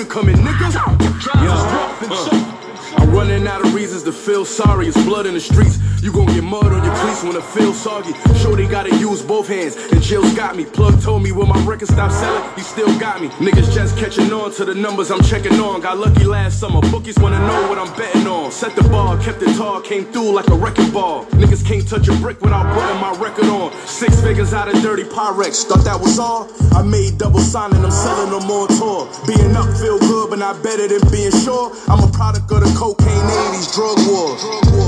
coming, nigga. Yeah. I'm running out of reasons to feel sorry. It's blood in the streets. You gon' get mud on your cleats when it feels soggy. Shorty gotta use both hands, and Jill's got me. Plug told me when my record stopped selling, he still got me. Niggas just catching on to the numbers I'm checking on. Got lucky last summer. Bookies wanna know what I'm betting on. Set the bar, kept it tall, came through like a wrecking ball. Niggas can't touch a brick without putting my record on. Six figures out of dirty Pyrex. Thought that was all? I made double signing, I'm selling them on tour. Being up feel good, but not better than being sure. I'm a product of the cocaine 80s drug war.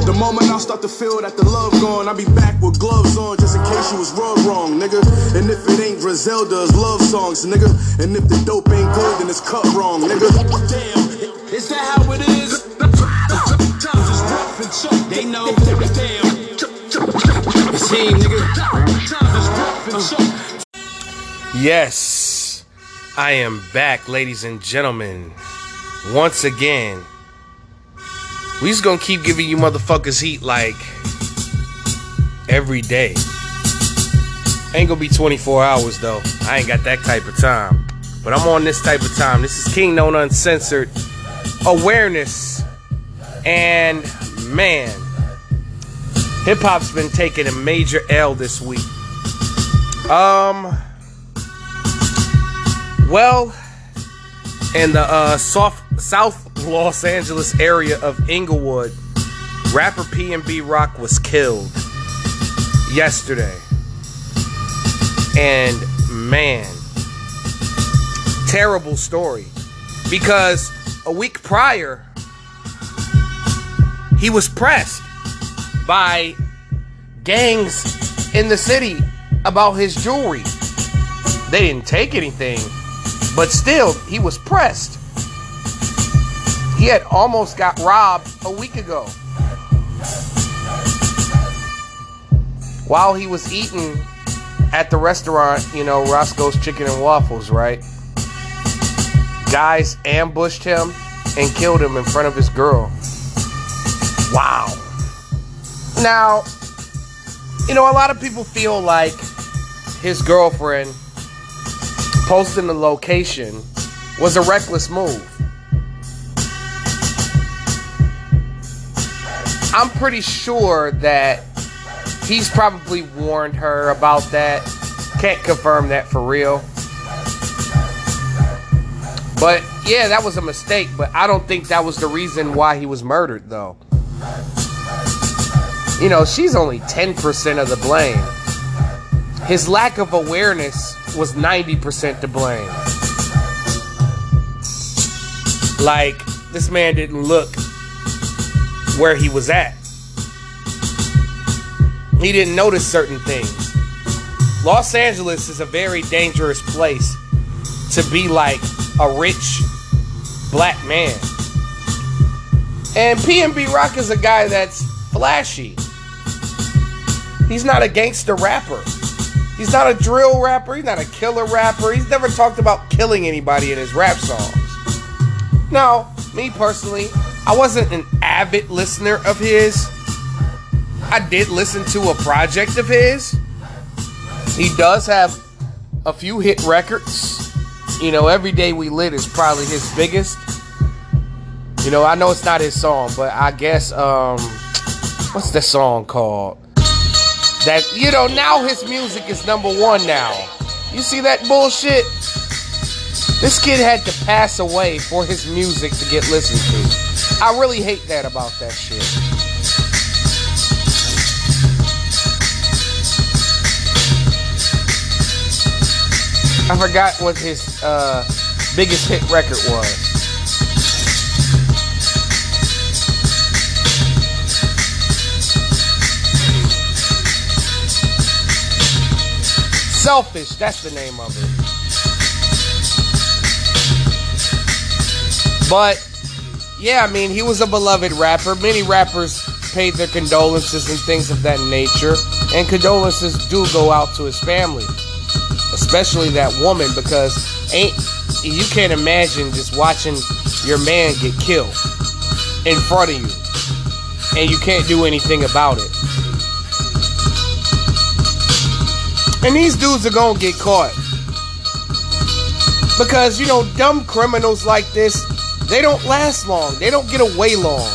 The moment I start to feel that the love gone, I be back with gloves on just in case you was rubbed wrong, nigga. And if it ain't Griselda's love songs, nigga. And if the dope ain't good, then it's cut wrong, nigga. Damn, is that how it is? Times is rough and tough, they know. Damn. It's him, nigga. Times is rough and tough. Yes, I am back, ladies and gentlemen. Once again, we just gonna keep giving you motherfuckers heat like every day. Ain't gonna be 24 hours though. I ain't got that type of time. But I'm on this type of time. This is King Known Uncensored Awareness. And man, hip hop's been taking a major L this week. Um, well, in the uh, soft, South Los Angeles area of Inglewood, rapper PNB Rock was killed yesterday. And man, terrible story. Because a week prior, he was pressed by gangs in the city about his jewelry. They didn't take anything, but still, he was pressed. He had almost got robbed a week ago. While he was eating at the restaurant, you know, Roscoe's Chicken and Waffles, right? Guys ambushed him and killed him in front of his girl. Wow. Now, you know, a lot of people feel like his girlfriend posting the location was a reckless move. I'm pretty sure that he's probably warned her about that. Can't confirm that for real. But yeah, that was a mistake, but I don't think that was the reason why he was murdered, though. You know, she's only 10% of the blame. His lack of awareness was 90% to blame. Like, this man didn't look where he was at. He didn't notice certain things. Los Angeles is a very dangerous place to be like a rich black man. And PNB Rock is a guy that's flashy. He's not a gangster rapper. He's not a drill rapper. He's not a killer rapper. He's never talked about killing anybody in his rap songs. Now, me personally, I wasn't an avid listener of his. I did listen to a project of his. He does have a few hit records. You know, Every Day We Lit is probably his biggest. You know, I know it's not his song, but I guess um what's the song called? That you know, now his music is number 1 now. You see that bullshit? This kid had to pass away for his music to get listened to. I really hate that about that shit. I forgot what his uh, biggest hit record was. Selfish, that's the name of it. But yeah, I mean, he was a beloved rapper. Many rappers paid their condolences and things of that nature, and condolences do go out to his family, especially that woman, because ain't you can't imagine just watching your man get killed in front of you, and you can't do anything about it. And these dudes are gonna get caught. Because, you know, dumb criminals like this, they don't last long. They don't get away long.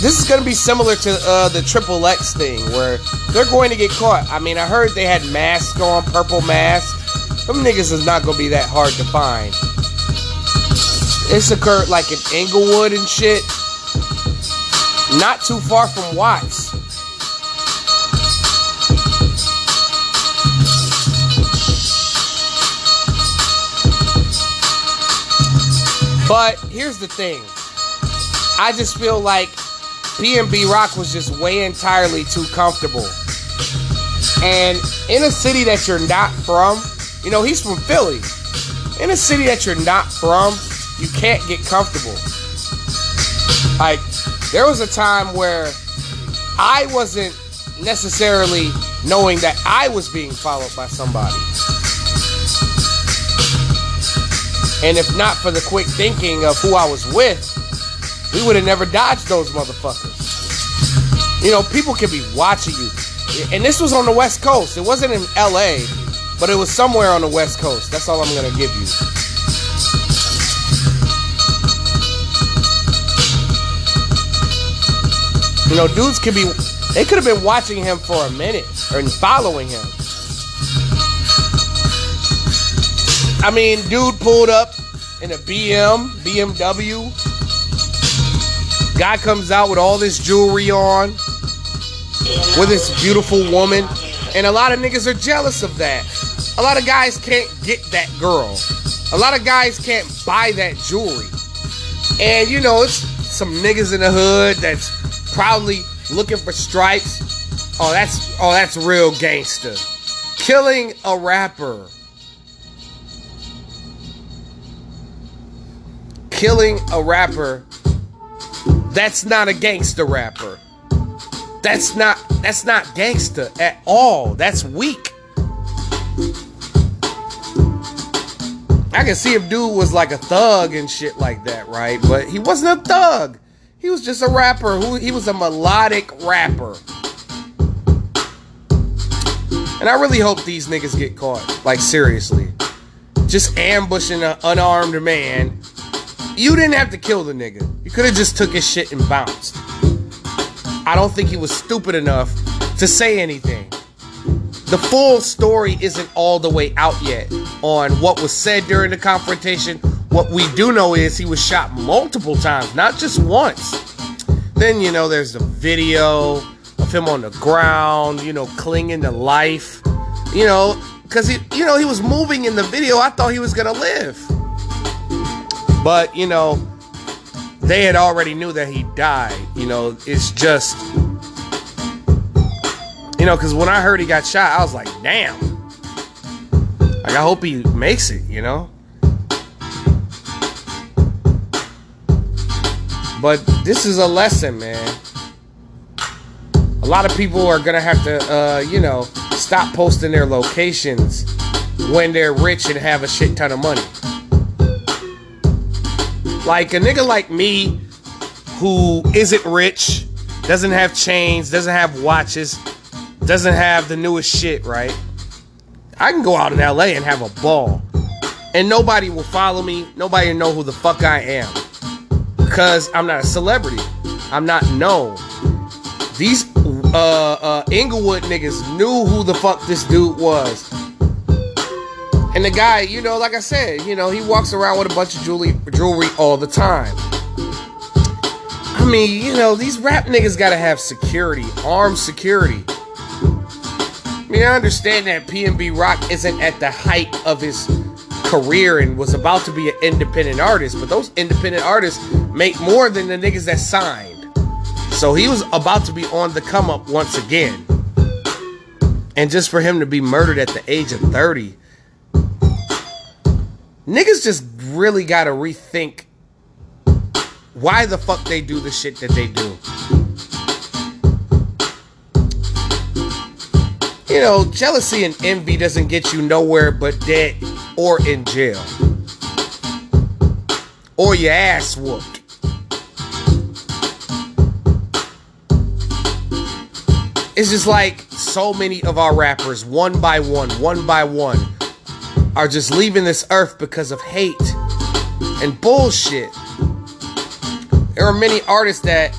This is going to be similar to uh, the Triple X thing, where they're going to get caught. I mean, I heard they had masks on, purple masks. Them niggas is not going to be that hard to find. This occurred like in Inglewood and shit. Not too far from Watts. But here's the thing. I just feel like PNB Rock was just way entirely too comfortable. And in a city that you're not from, you know, he's from Philly. In a city that you're not from, you can't get comfortable. Like, there was a time where I wasn't necessarily knowing that I was being followed by somebody. And if not for the quick thinking of who I was with, we would have never dodged those motherfuckers. You know, people can be watching you. And this was on the West Coast. It wasn't in LA, but it was somewhere on the West Coast. That's all I'm going to give you. You know, dudes could be, they could have been watching him for a minute or following him. I mean, dude pulled up in a BM, BMW. Guy comes out with all this jewelry on, with this beautiful woman, and a lot of niggas are jealous of that. A lot of guys can't get that girl. A lot of guys can't buy that jewelry. And you know, it's some niggas in the hood that's proudly looking for stripes. Oh, that's oh, that's real gangster. Killing a rapper. Killing a rapper. That's not a gangster rapper. That's not that's not gangster at all. That's weak. I can see if dude was like a thug and shit like that, right? But he wasn't a thug. He was just a rapper who he was a melodic rapper. And I really hope these niggas get caught. Like seriously. Just ambushing an unarmed man. You didn't have to kill the nigga. You could have just took his shit and bounced. I don't think he was stupid enough to say anything. The full story isn't all the way out yet on what was said during the confrontation. What we do know is he was shot multiple times, not just once. Then, you know, there's the video of him on the ground, you know, clinging to life. You know, because he, you know, he was moving in the video. I thought he was gonna live. But, you know, they had already knew that he died. You know, it's just you know, because when I heard he got shot, I was like, damn. Like, I hope he makes it, you know? But this is a lesson, man. A lot of people are going to have to, uh, you know, stop posting their locations when they're rich and have a shit ton of money. Like a nigga like me who isn't rich, doesn't have chains, doesn't have watches, doesn't have the newest shit, right? I can go out in LA and have a ball. And nobody will follow me. Nobody will know who the fuck I am. Because I'm not a celebrity. I'm not known. These uh uh Inglewood niggas knew who the fuck this dude was. And the guy, you know, like I said, you know, he walks around with a bunch of jewelry jewelry all the time. I mean, you know, these rap niggas gotta have security, armed security. I mean, I understand that PNB Rock isn't at the height of his career and was about to be an independent artist, but those independent artists make more than the niggas that signed. So he was about to be on the come up once again. And just for him to be murdered at the age of 30, niggas just really gotta rethink why the fuck they do the shit that they do. You know, jealousy and envy doesn't get you nowhere but dead or in jail. Or your ass whooped. It's just like so many of our rappers, one by one, one by one, are just leaving this earth because of hate and bullshit. There are many artists that,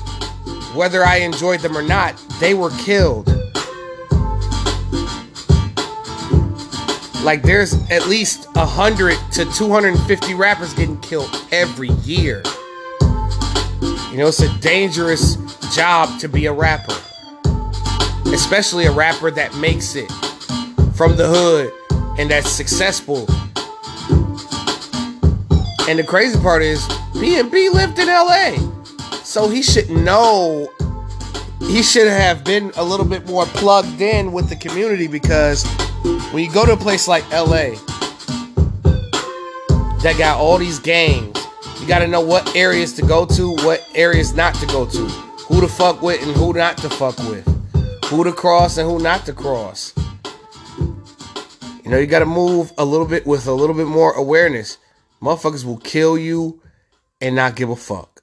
whether I enjoyed them or not, they were killed. Like there's at least 100 to 250 rappers getting killed every year. You know, it's a dangerous job to be a rapper. Especially a rapper that makes it from the hood and that's successful. And the crazy part is, PNB lived in LA. So he should know, he should have been a little bit more plugged in with the community because when you go to a place like LA that got all these gangs, you got to know what areas to go to, what areas not to go to, who to fuck with and who not to fuck with, who to cross and who not to cross. Know, you got to move a little bit with a little bit more awareness. Motherfuckers will kill you and not give a fuck.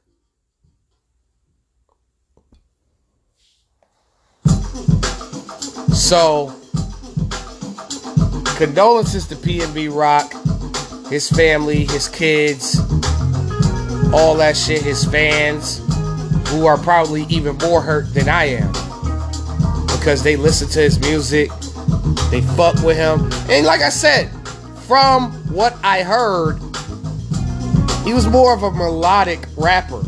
So, condolences to PNB Rock, his family, his kids, all that shit, his fans, who are probably even more hurt than I am because they listen to his music, they fuck with him. And like I said, from what I heard, he was more of a melodic rapper.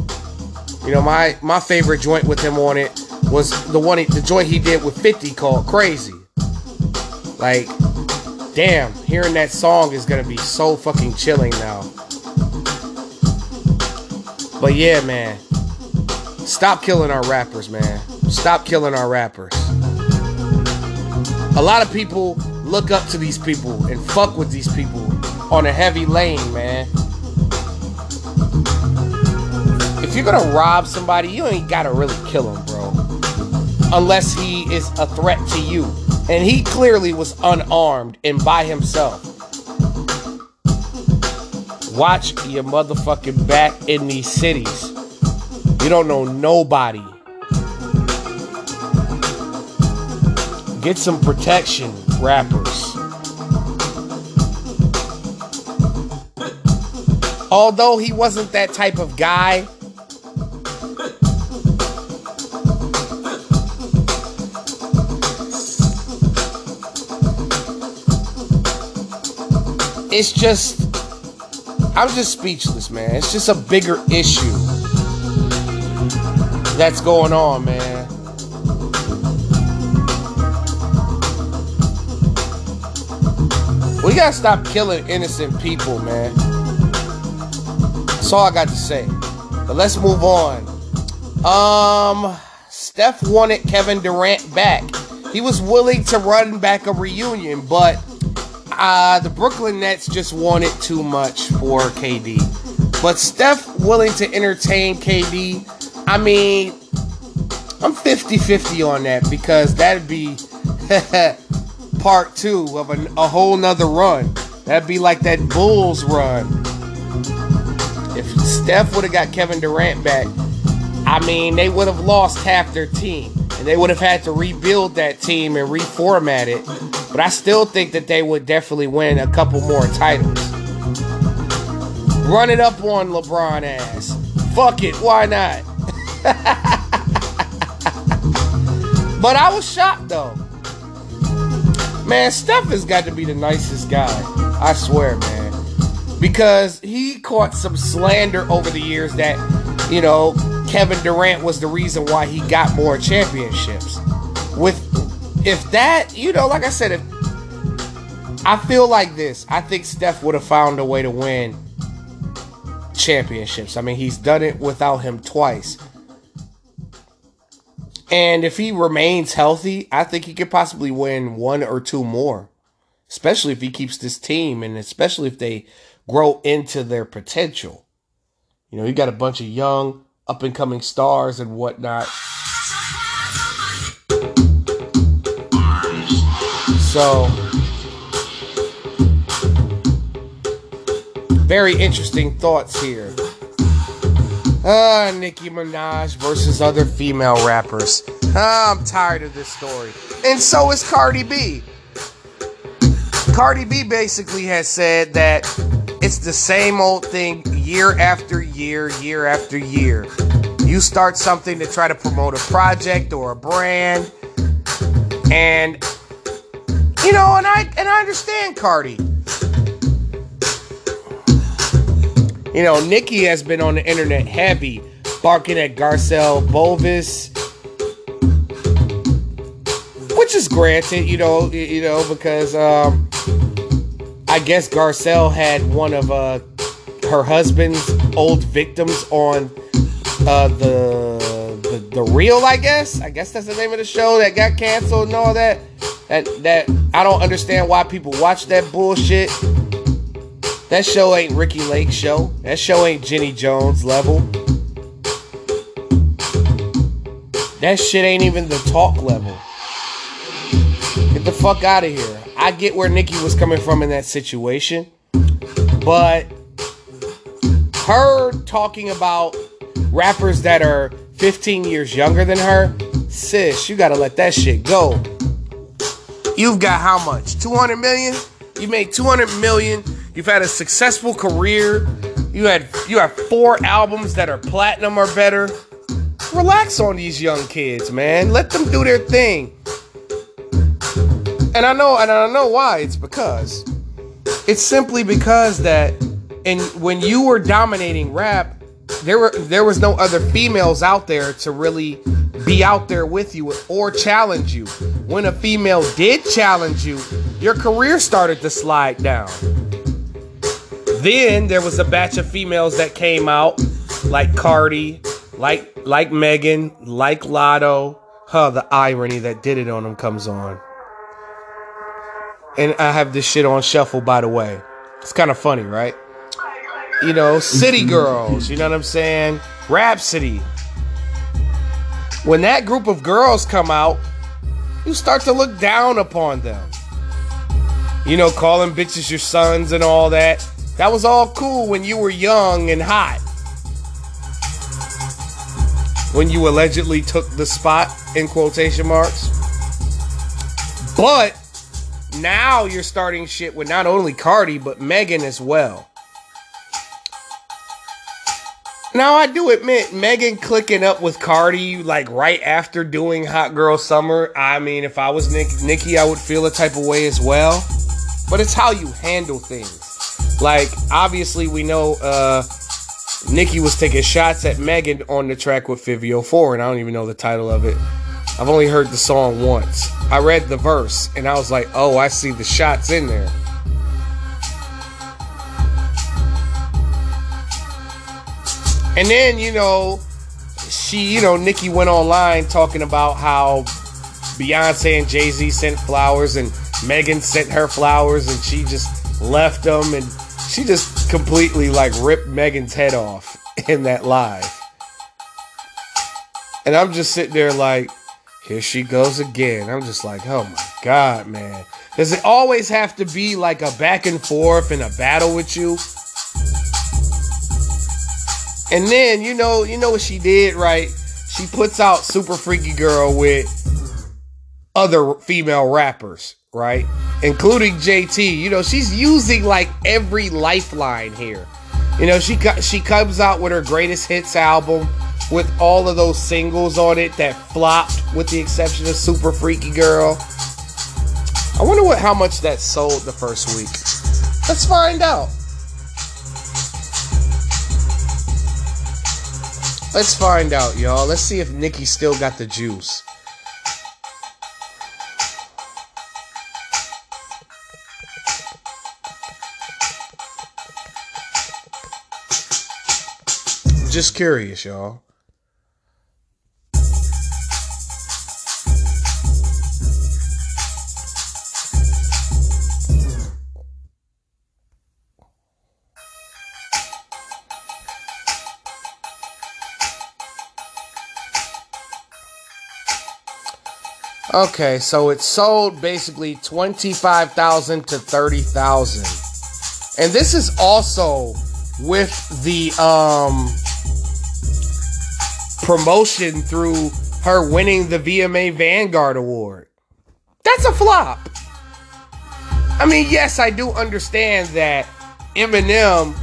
You know, my my favorite joint with him on it was the one he, the joint he did with 50 called Crazy. Like, damn, hearing that song is gonna be so fucking chilling now. But yeah, man. Stop killing our rappers, man. Stop killing our rappers. A lot of people look up to these people and fuck with these people on a heavy lane, man. If you're gonna rob somebody, you ain't gotta really kill him, bro. Unless he is a threat to you. And he clearly was unarmed and by himself. Watch your motherfucking back in these cities. You don't know nobody. Get some protection, rappers. Although he wasn't that type of guy, it's just I'm just speechless, man. It's just a bigger issue that's going on, man. We gotta stop killing innocent people, man. That's all I got to say. But let's move on. Um, Steph wanted Kevin Durant back. He was willing to run back a reunion, but uh, the Brooklyn Nets just wanted too much for KD. But Steph willing to entertain KD, I mean, I'm 50 50 on that because that'd be part two of a, a whole nother run. That'd be like that Bulls run. If Steph would have got Kevin Durant back, I mean, they would have lost half their team. And they would have had to rebuild that team and reformat it. But I still think that they would definitely win a couple more titles. Run it up on LeBron ass. Fuck it, why not? but I was shocked though. Man, Steph has got to be the nicest guy. I swear, man. Because he caught some slander over the years that, you know, Kevin Durant was the reason why he got more championships. With if that, you know, like I said, if I feel like this, I think Steph would have found a way to win championships. I mean, he's done it without him twice. And if he remains healthy, I think he could possibly win one or two more. Especially if he keeps this team and especially if they grow into their potential. You know, you got a bunch of young, up and coming stars and whatnot. So, very interesting thoughts here. Ah, Nicki Minaj versus other female rappers. Ah, I'm tired of this story. And so is Cardi B. Cardi B basically has said that it's the same old thing year after year, year after year. You start something to try to promote a project or a brand, and you know, and I and I understand Cardi. You know, Nicki has been on the internet heavy, barking at Garcelle Beauvais, which is granted, you know, you know, because um, I guess Garcelle had one of uh, her husband's old victims on uh, the, the the real. I guess I guess that's the name of the show that got canceled and all that. That that I don't understand why people watch that bullshit. That show ain't Ricki Lake show. That show ain't Jenny Jones level. That shit ain't even the talk level. Get the fuck out of here. I get where Nicki was coming from in that situation, but her talking about rappers that are 15 years younger than her, sis, you gotta let that shit go. You've got how much? 200 million? You made 200 million. You've had a successful career. You had you have four albums that are platinum or better. Relax on these young kids, man. Let them do their thing. And I know, and I know why. It's because it's simply because that, and when you were dominating rap, there were there was no other females out there to really be out there with you or challenge you. When a female did challenge you, your career started to slide down. Then there was a batch of females that came out, like Cardi, like like Megan, like Latto. Huh, the irony that did it on them comes on. And I have this shit on shuffle, by the way. It's kind of funny, right? You know, City. Girls, you know what I'm saying? Rapsody. When that group of girls come out, you start to look down upon them. You know, calling bitches your sons and all that. That was all cool when you were young and hot. When you allegedly took the spot, in quotation marks. But now you're starting shit with not only Cardi, but Megan as well. Now I do admit Megan clicking up with Cardi like right after doing Hot Girl Summer. I mean, if I was Nick, Nicki, I would feel a type of way as well. But it's how you handle things. Like obviously we know uh Nicki was taking shots at Megan on the track with Fivio Foreign, and I don't even know the title of it. I've only heard the song once. I read the verse and I was like, oh, I see the shots in there. And then, you know, she, you know, Nicki went online talking about how Beyonce and Jay Z sent flowers and Megan sent her flowers and she just left them and she just completely like ripped Megan's head off in that live. And I'm just sitting there like, here she goes again. I'm just like, oh my God, man. Does it always have to be like a back and forth and a battle with you? And then, you know, you know what she did, right? She puts out Super Freaky Girl with other female rappers, right? Including JT. You know, she's using like every lifeline here. You know, she she comes out with her greatest hits album with all of those singles on it that flopped, with the exception of Super Freaky Girl. I wonder what how much that sold the first week. Let's find out. Let's find out, y'all. Let's see if Nicki still got the juice. Just curious, y'all. Okay, so it sold basically 25,000 to 30,000. And this is also with the um promotion through her winning the VMA Vanguard Award. That's a flop. I mean, yes, I do understand that Eminem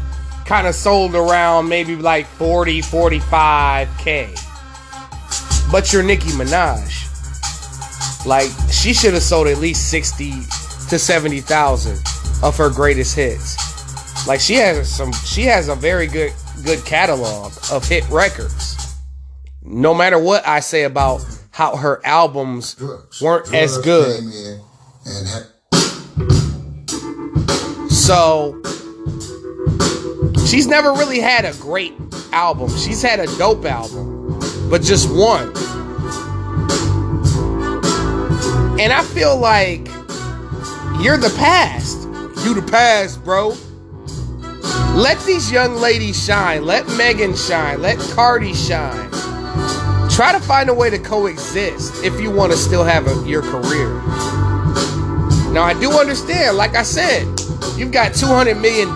kind of sold around maybe like 40, 45K. But you're Nicki Minaj. Like, she should have sold at least 60 to 70,000 of her greatest hits. Like she has some she has a very good good catalog of hit records. No matter what I say about how her albums drugs. weren't drugs as good. so she's never really had a great album. She's had a dope album, but just one. And I feel like you're the past. You the past, bro. Let these young ladies shine. Let Megan shine. Let Cardi shine. Try to find a way to coexist if you want to still have a, your career. Now, I do understand, like I said, you've got $200 million.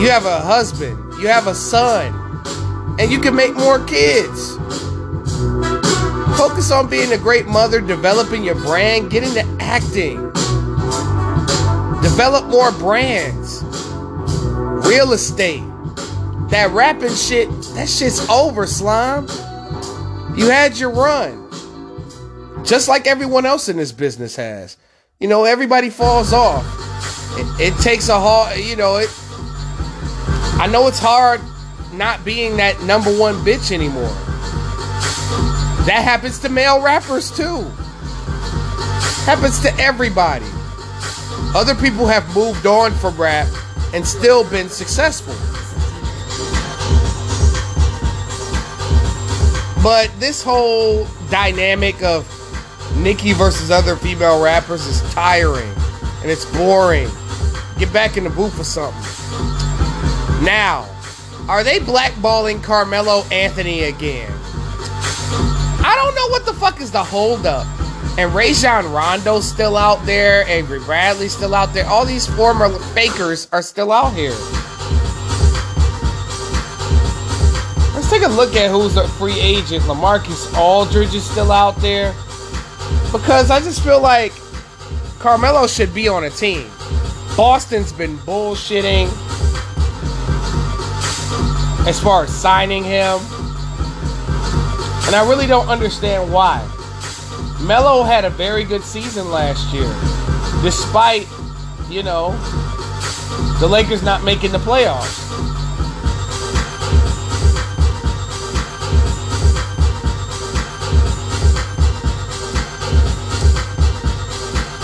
You have a husband, you have a son, and you can make more kids. Focus on being a great mother, developing your brand, get into acting. Develop more brands. Real estate. That rapping shit, that shit's over, slime. You had your run. Just like everyone else in this business has. You know, everybody falls off. It, it takes a hard, you know, it. I know it's hard not being that number one bitch anymore. That happens to male rappers too. Happens to everybody. Other people have moved on from rap and still been successful. But this whole dynamic of Nicki versus other female rappers is tiring and it's boring. Get back in the booth for something. Now, are they blackballing Carmelo Anthony again? I don't know what the fuck is the holdup. And Rajon Rondo's still out there. Avery Bradley's still out there. All these former fakers are still out here. Take a look at who's a free agent. Lamarcus Aldridge is still out there. Because I just feel like Carmelo should be on a team. Boston's been bullshitting as far as signing him. And I really don't understand why. Melo had a very good season last year, despite, you know, the Lakers not making the playoffs.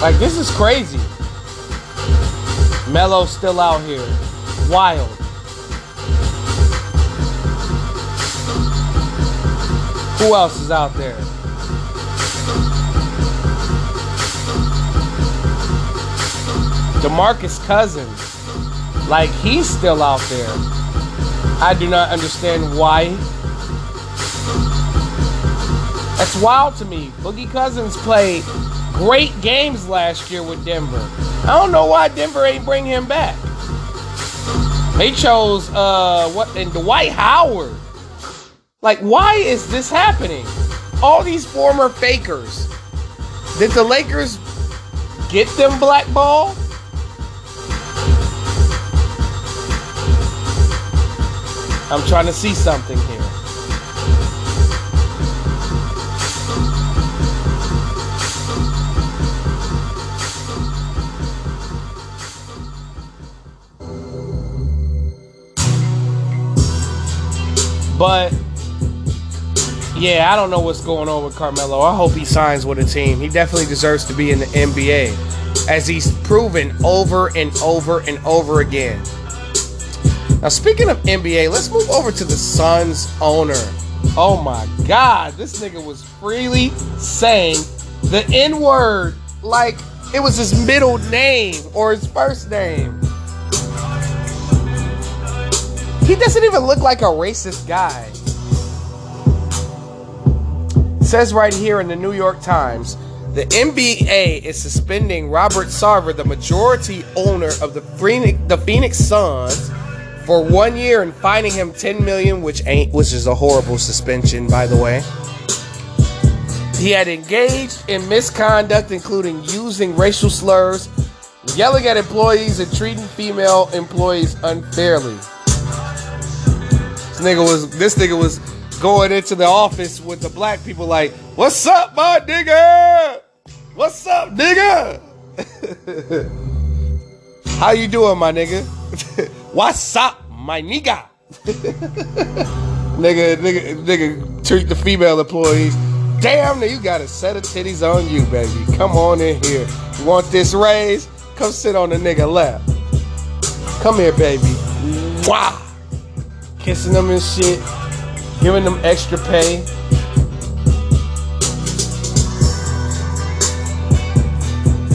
Like, this is crazy. Melo's still out here. Wild. Who else is out there? DeMarcus Cousins, like he's still out there. I do not understand why. That's wild to me. Boogie Cousins played great games last year with Denver. I don't know why Denver ain't bring him back. They chose uh what and Dwight Howard. Like, why is this happening? All these former fakers. Did the Lakers get them blackball? I'm trying to see something here. But yeah, I don't know what's going on with Carmelo. I hope he signs with a team. He definitely deserves to be in the NBA, as he's proven over and over and over again. Now, speaking of NBA, let's move over to the Suns owner. Oh my God, this nigga was freely saying the N word like it was his middle name or his first name. He doesn't even look like a racist guy. It says right here in the New York Times the NBA is suspending Robert Sarver, the majority owner of the Phoenix, the Phoenix Suns, for one year and fining him 10 million, which ain't which is a horrible suspension, by the way. He had engaged in misconduct, including using racial slurs, yelling at employees, and treating female employees unfairly. This nigga was this nigga was going into the office with the black people like, "What's up, my nigga? What's up, nigga? How you doing, my nigga? What's up, my nigga?" nigga, nigga, nigga, treat the female employees. Damn, you got a set of titties on you, baby. Come on in here. You want this raise? Come sit on the nigga lap. Come here, baby. Wow. Kissing them and shit. Giving them extra pay.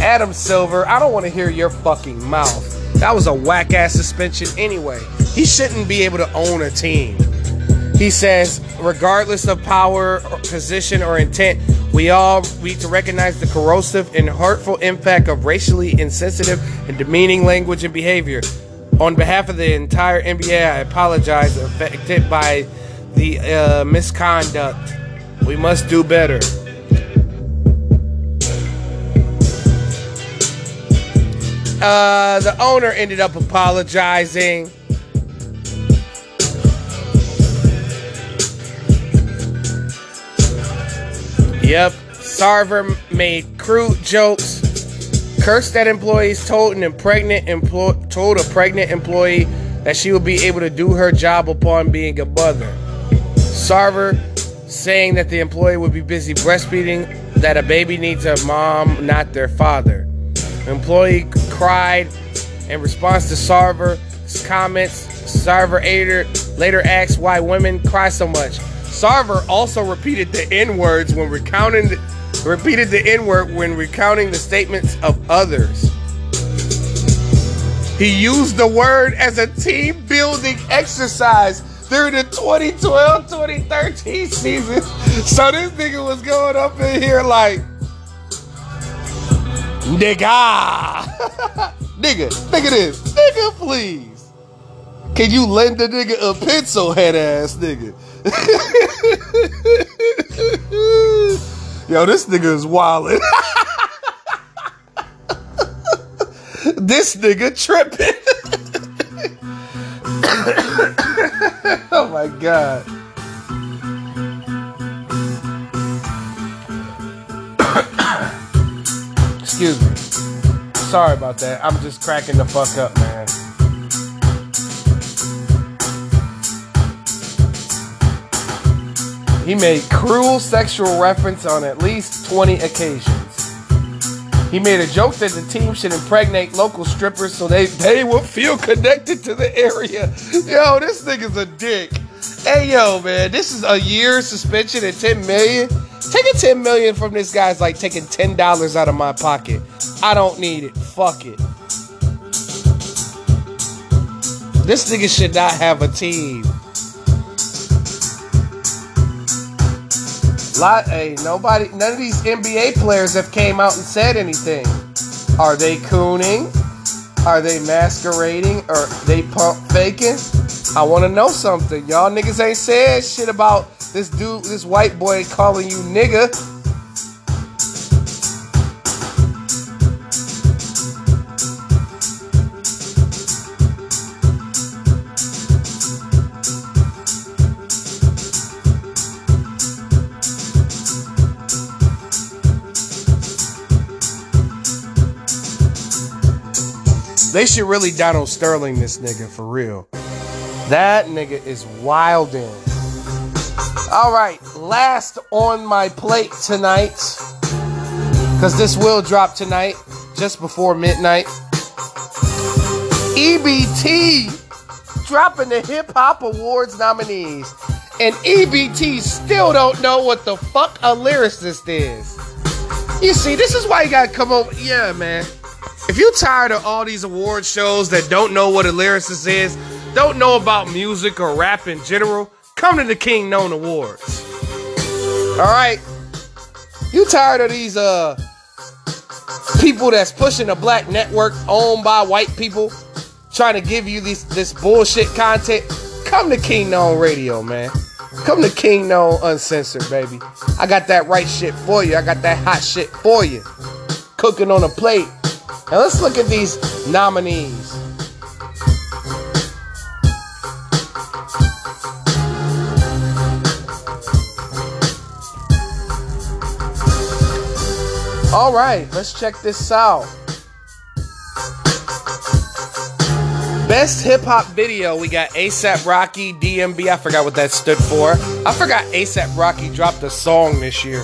Adam Silver, I don't want to hear your fucking mouth. That was a whack ass suspension anyway. He shouldn't be able to own a team. He says, regardless of power, or position, or intent, we all need to recognize the corrosive and hurtful impact of racially insensitive and demeaning language and behavior. On behalf of the entire NBA, I apologize affected by the uh, misconduct. We must do better. Uh, the owner ended up apologizing. Yep, Sarver made crude jokes, cursed at employees, told an pregnant employee told a pregnant employee that she would be able to do her job upon being a mother. Sarver saying that the employee would be busy breastfeeding, that a baby needs a mom, not their father. Employee cried in response to Sarver's comments. Sarver later, later asked why women cry so much. Sarver also repeated the N words when recounting repeated the N word when recounting the statements of others. He used the word as a team building exercise during the 2012-2013 season. So this nigga was going up in here like Nigga. nigga, nigga this. Nigga, please. Can you lend the nigga a pencil head ass nigga? Yo, this nigga is wildin'. this nigga tripping. oh my god. Excuse me. Sorry about that. I'm just cracking the fuck up, man. He made cruel sexual reference on at least 20 occasions. He made a joke that the team should impregnate local strippers so they, they would feel connected to the area. Yo, this nigga's a dick. Hey, yo, man, this is a year suspension and 10 million. Taking 10 million from this guy's like taking $10 out of my pocket. I don't need it. Fuck it. This nigga should not have a team. Lot, hey, nobody, none of these NBA players have came out and said anything. Are they cooning? Are they masquerading? Or they pump faking? I want to know something. Y'all niggas ain't said shit about this dude, this white boy calling you nigga. They should really Donald Sterling this nigga for real. That nigga is wildin'. All right, last on my plate tonight, because this will drop tonight, just before midnight. EBT dropping the Hip Hop Awards nominees. And EBT still don't know what the fuck a lyricist is. You see, this is why you gotta come over. Yeah, man. If you tired of all these award shows that don't know what a lyricist is, don't know about music or rap in general, come to the King Known Awards. All right. You tired of these uh people that's pushing a black network owned by white people trying to give you this this bullshit content? Come to King Known Radio, man. Come to King Known Uncensored, baby. I got that right shit for you. I got that hot shit for you. Cooking on a plate. Now let's look at these nominees. All right, let's check this out. Best hip hop video, we got ASAP Rocky, DMB. I forgot what that stood for. I forgot ASAP Rocky dropped a song this year.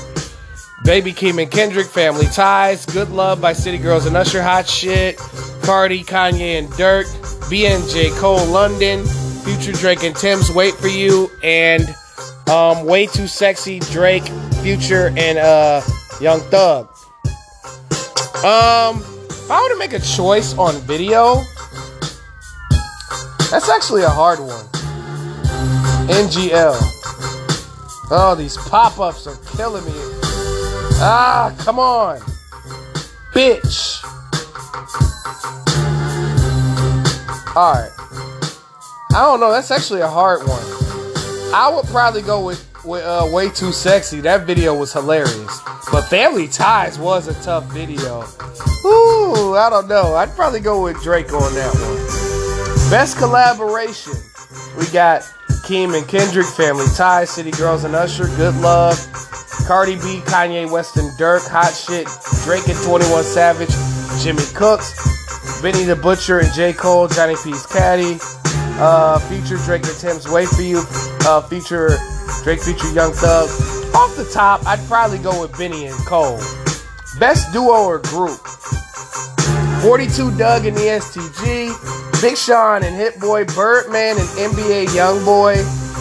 Baby Keem and Kendrick, Family Ties, Good Love by City Girls and Usher, Hot Shit, Cardi, Kanye and Durk, BNJ Cole, London, Future Drake and Tems, Wait for You, and um, Way Too Sexy, Drake, Future, and uh, Young Thug. Um, if I were to make a choice on video, that's actually a hard one. NGL. Oh, these pop ups are killing me. Ah, come on. Bitch. Alright. I don't know. That's actually a hard one. I would probably go with, with uh, Way Too Sexy. That video was hilarious. But Family Ties was a tough video. Ooh, I don't know. I'd probably go with Drake on that one. Best collaboration. We got Keem and Kendrick, Family Ties, City Girls and Usher, Good Love, Cardi B, Kanye West and Durk, Hot Shit, Drake and 21 Savage, Jimmy Cooks, Benny the Butcher and J. Cole, Johnny P's Caddy, uh, Future Drake and Tems Wait For You, uh, Future Drake feature Young Thug. Off the top, I'd probably go with Benny and Cole. Best duo or group. 42 Dugg and the STG, Big Sean and Hit Boy, Birdman and NBA Youngboy,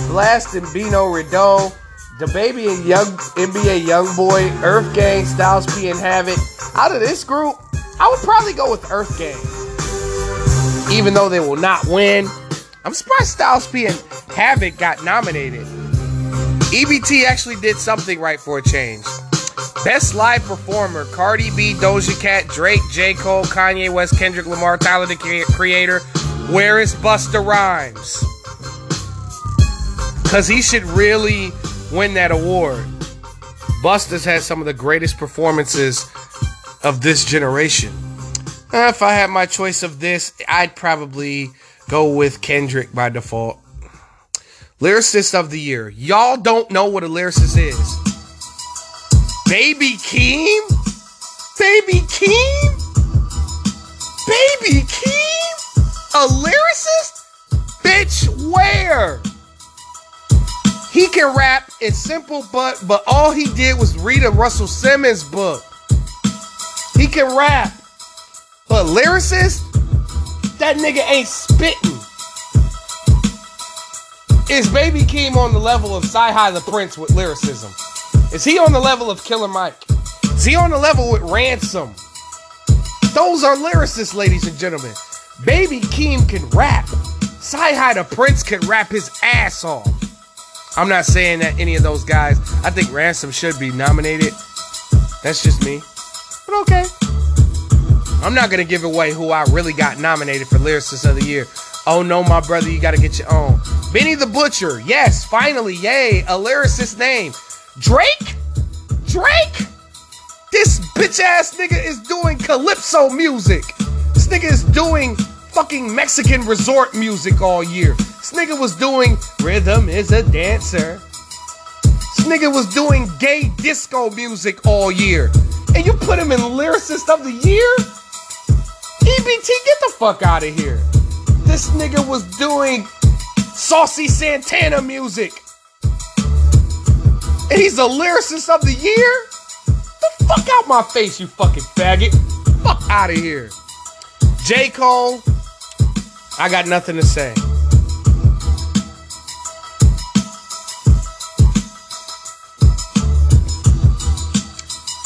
Blxst and Bino Rideaux, DaBaby and Young NBA Youngboy, EarthGang, Styles P and Havoc. Out of this group, I would probably go with EarthGang. Even though they will not win, I'm surprised Styles P and Havoc got nominated. EBT actually did something right for a change. Best live performer Cardi B, Doja Cat, Drake, J. Cole, Kanye West, Kendrick Lamar, Tyler the Creator. Where is Busta Rhymes? Because he should really win that award. Busta's had some of the greatest performances of this generation. Uh, if I had my choice of this, I'd probably go with Kendrick by default. Lyricist of the year. Y'all don't know what a lyricist is. Baby Keem? Baby Keem? Baby Keem? A lyricist? Bitch, where? He can rap. It's simple, but but all he did was read a Russell Simmons book. He can rap. But lyricist? That nigga ain't spitting. Is Baby Keem on the level of CyHi the Prince with lyricism? Is he on the level of Killer Mike? Is he on the level with Ransom? Those are lyricists, ladies and gentlemen. Baby Keem can rap. CyHi the Prince can rap his ass off. I'm not saying that any of those guys. I think Ransom should be nominated. That's just me. But okay. I'm not gonna give away who I really got nominated for Lyricist of the Year. Oh no, my brother, you gotta get your own. Benny the Butcher, yes, finally, yay, a lyricist name. Drake? Drake? This bitch ass nigga is doing calypso music. This nigga is doing fucking Mexican resort music all year. This nigga was doing Rhythm is a Dancer. This nigga was doing gay disco music all year. And you put him in Lyricist of the Year? EBT, get the fuck out of here. This nigga was doing Saucy Santana music and he's the lyricist of the year? The fuck out my face, you fucking faggot. Fuck out of here. J. Cole, I got nothing to say.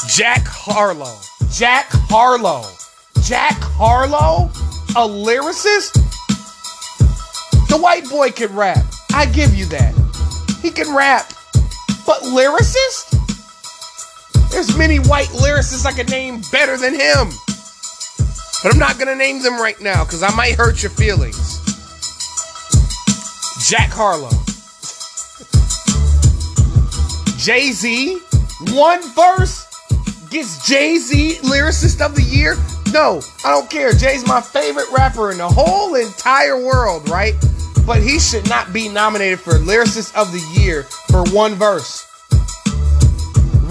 Jack Harlow. Jack Harlow. Jack Harlow? A lyricist? The white boy can rap. I give you that. He can rap. But lyricist? There's many white lyricists I could name better than him. But I'm not gonna name them right now because I might hurt your feelings. Jack Harlow. Jay Z, one verse gets Jay Z lyricist of the year. No, I don't care. Jay's my favorite rapper in the whole entire world, right? But he should not be nominated for lyricist of the year for one verse.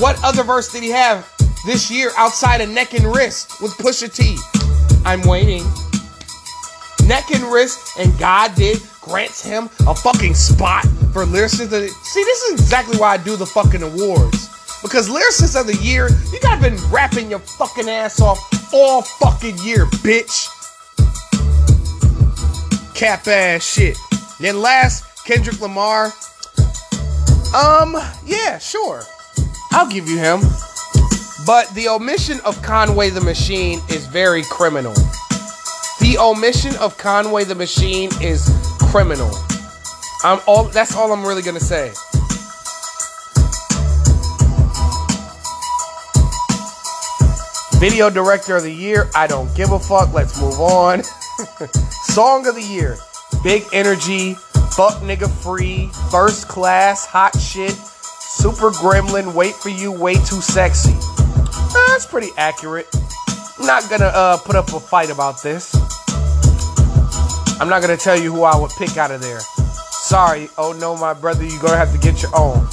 What other verse did he have this year outside of Neck and Wrist with Pusha T? I'm waiting. Neck and Wrist, and God did grants him a fucking spot for lyricist. The, see, this is exactly why I do the fucking awards. Because lyricist of the year, you gotta been rapping your fucking ass off all fucking year, bitch. Cap ass shit. Then last, Kendrick Lamar. Um, yeah, sure. I'll give you him. But the omission of Conway the Machine is very criminal. The omission of Conway the Machine is criminal. I'm all that's all I'm really gonna say. Video director of the year, I don't give a fuck. Let's move on. Song of the year, big energy, fuck nigga free, first class, hot shit, super gremlin, wait for you, way too sexy. That's pretty accurate. Not gonna uh, put up a fight about this. I'm not gonna tell you who I would pick out of there. Sorry. Oh no, my brother, you're gonna have to get your own.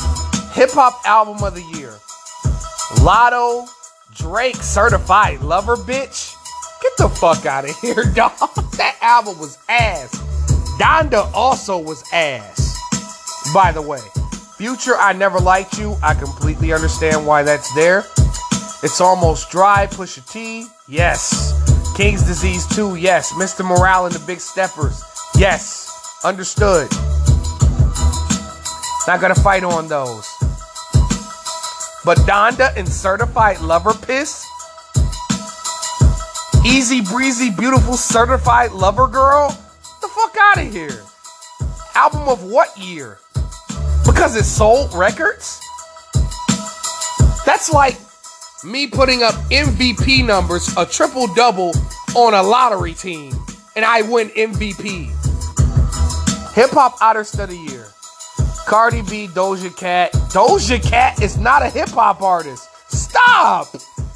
Hip hop album of the year. Latto, Drake, Certified Lover, bitch. Get the fuck out of here, dog. That album was ass. Donda also was ass. By the way, Future, I never liked you. I completely understand why that's there. It's almost dry. Pusha T, yes. King's Disease 2, yes. Mr. Morale and the Big Steppers, yes. Understood. Not gonna fight on those. But Donda and Certified Lover Piss? Easy breezy, beautiful certified lover girl? The fuck out of here. Album of what year? Because it sold records? That's like me putting up MVP numbers, a triple double on a lottery team, and I win MVP. Hip hop artist of the year. Cardi B, Doja Cat. Doja Cat is not a hip hop artist. Stop!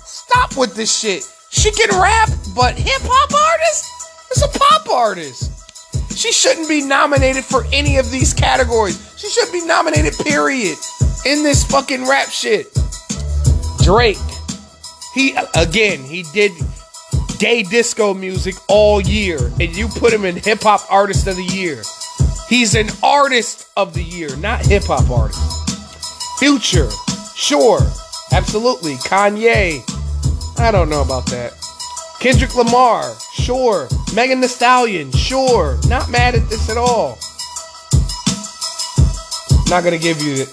Stop with this shit. She can rap, but hip hop artist? Is a pop artist. She shouldn't be nominated for any of these categories. She should be nominated, period. In this fucking rap shit. Drake. He again, he did gay disco music all year, and you put him in hip hop artist of the year. He's an artist of the year, not hip hop artist. Future, sure, absolutely. Kanye, I don't know about that. Kendrick Lamar, sure. Megan Thee Stallion, sure. Not mad at this at all. Not gonna give you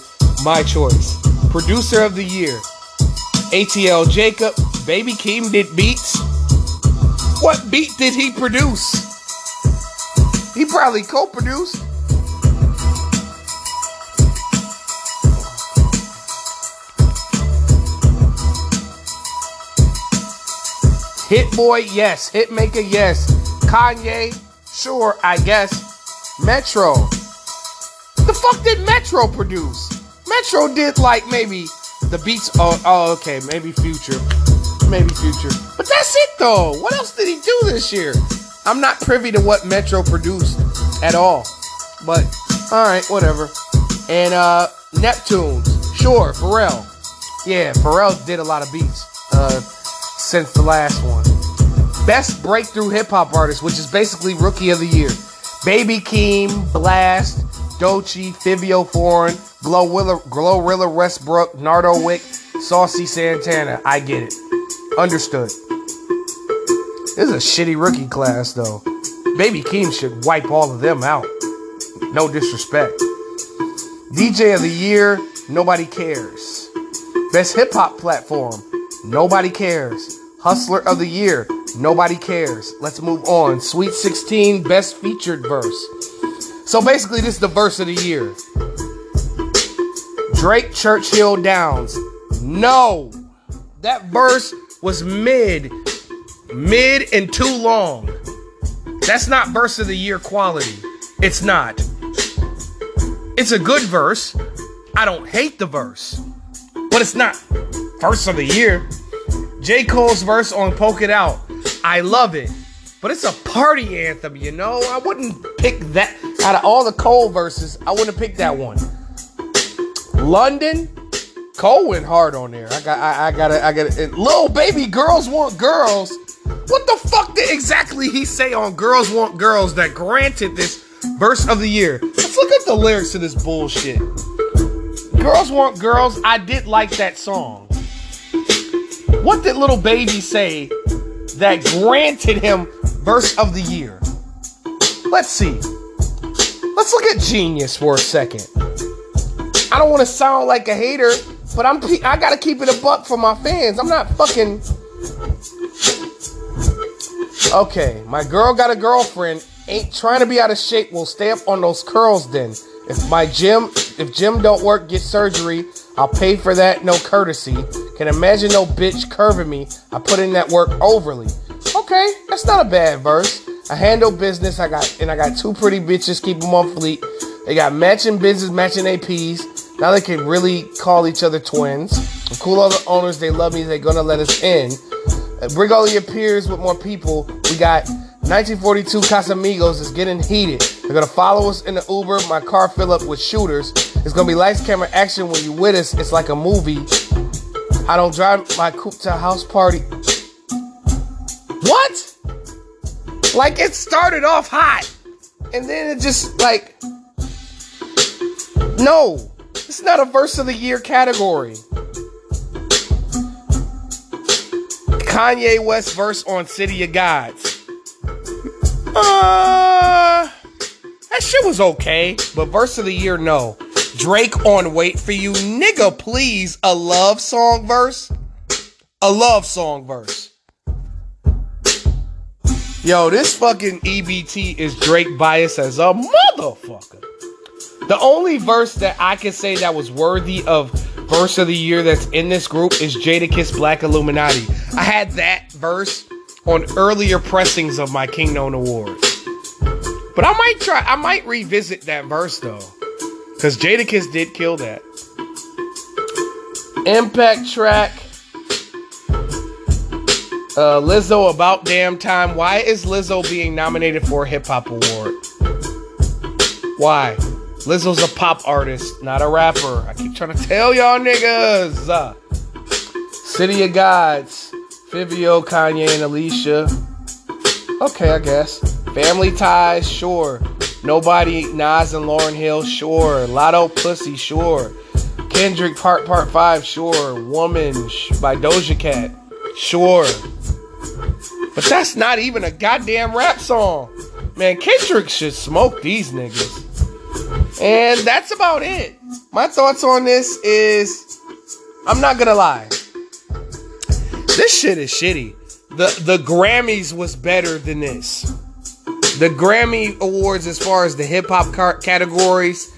my choice. Producer of the year, ATL Jacob. Baby Keem did beats. What beat did he produce? He probably co-produced. Hit Boy, yes. Hit Maker, yes. Kanye, sure, I guess. Metro. The fuck did Metro produce? Metro did like maybe the beats. Oh, oh, okay, maybe Future, maybe Future. But that's it though. What else did he do this year? I'm not privy to what Metro produced at all. But all right, whatever. And uh Neptunes, sure, Pharrell. Yeah, Pharrell did a lot of beats uh since the last one. Best breakthrough hip hop artist, which is basically rookie of the year. Baby Keem, Blxst, Doechii, Fivio Foreign, Glorilla, Glorilla Westbrook, Nardo Wick, Saucy Santana. I get it. Understood. This is a shitty rookie class, though. Baby Keem should wipe all of them out. No disrespect. DJ of the year, nobody cares. Best hip hop platform, nobody cares. Hustler of the year, nobody cares. Let's move on. Sweet 16, best featured verse. So basically, this is the verse of the year. Drake Churchill Downs. No, that verse was mid, mid and too long. That's not verse of the year quality. It's not. It's a good verse. I don't hate the verse, but it's not verse of the year. J. Cole's verse on Poke It Out, I love it, but it's a party anthem, you know? I wouldn't pick that. Out of all the Cole verses, I wouldn't pick that one. London, Cole went hard on there. I got, I, I got, I got. Little baby, girls want girls. What the fuck did exactly he say on "Girls Want Girls" that granted this verse of the year? Let's look at the lyrics to this bullshit. Girls Want Girls. I did like that song. What did Lil Baby say that granted him verse of the year? Let's see. Let's look at Genius for a second. I don't want to sound like a hater, but I'm I gotta keep it a buck for my fans. I'm not fucking. Okay, my girl got a girlfriend. Ain't trying to be out of shape. Will stay up on those curls then. If my gym, if gym don't work, get surgery. I'll pay for that. No courtesy. Can imagine no bitch curving me. I put in that work overly. Okay, that's not a bad verse. I handle business. I got and I got two pretty bitches. Keep them on fleet. They got matching business, matching APs. Now they can really call each other twins. cool all the owners. They love me. They're gonna let us in. Bring all your peers with more people. We got 1942 Casamigos is getting heated. They're gonna follow us in the Uber. My car fill up with shooters. It's gonna be lights, camera, action when you with us. It's like a movie. I don't drive my coupe to a house party. What? Like it started off hot, and then it just like no. It's not a verse of the year category. Kanye West verse on City of Gods. Uh, that shit was okay, but verse of the year, no. Drake on Wait for You. Nigga, please, a love song verse? A love song verse. Yo, this fucking EBT is Drake bias as a motherfucker. The only verse that I can say that was worthy of verse of the year that's in this group is Jadakiss Black Illuminati. I had that verse on earlier pressings of my King Known Awards. But I might try, I might revisit that verse though. Because Jadakiss did kill that. Impact track. Uh, Lizzo, About Damn Time. Why is Lizzo being nominated for a hip hop award? Why? Lizzo's a pop artist, not a rapper. I keep trying to tell y'all niggas. Uh, City of Gods, Fivio, Kanye, and Alicia. Okay, I guess. Family Ties, sure. Nobody, Nas and Lauryn Hill, sure. Latto Pussy, sure. Kendrick Heart Part 5, sure. Woman by Doja Cat, sure. But that's not even a goddamn rap song. Man, Kendrick should smoke these niggas. And that's about it. My thoughts on this is I'm not gonna lie. This shit is shitty. The the Grammys was better than this. The Grammy Awards, as far as the hip hop car- categories,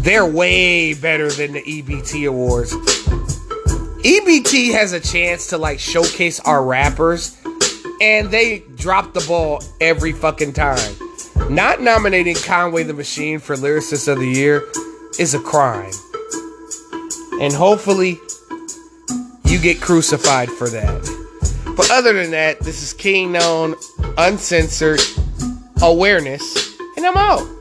they're way better than the EBT Awards. EBT has a chance to like showcase our rappers, and they drop the ball every fucking time. Not nominating Conway the Machine for Lyricist of the Year is a crime. And hopefully, you get crucified for that. But other than that, this is King Known, Uncensored Awareness, and I'm out.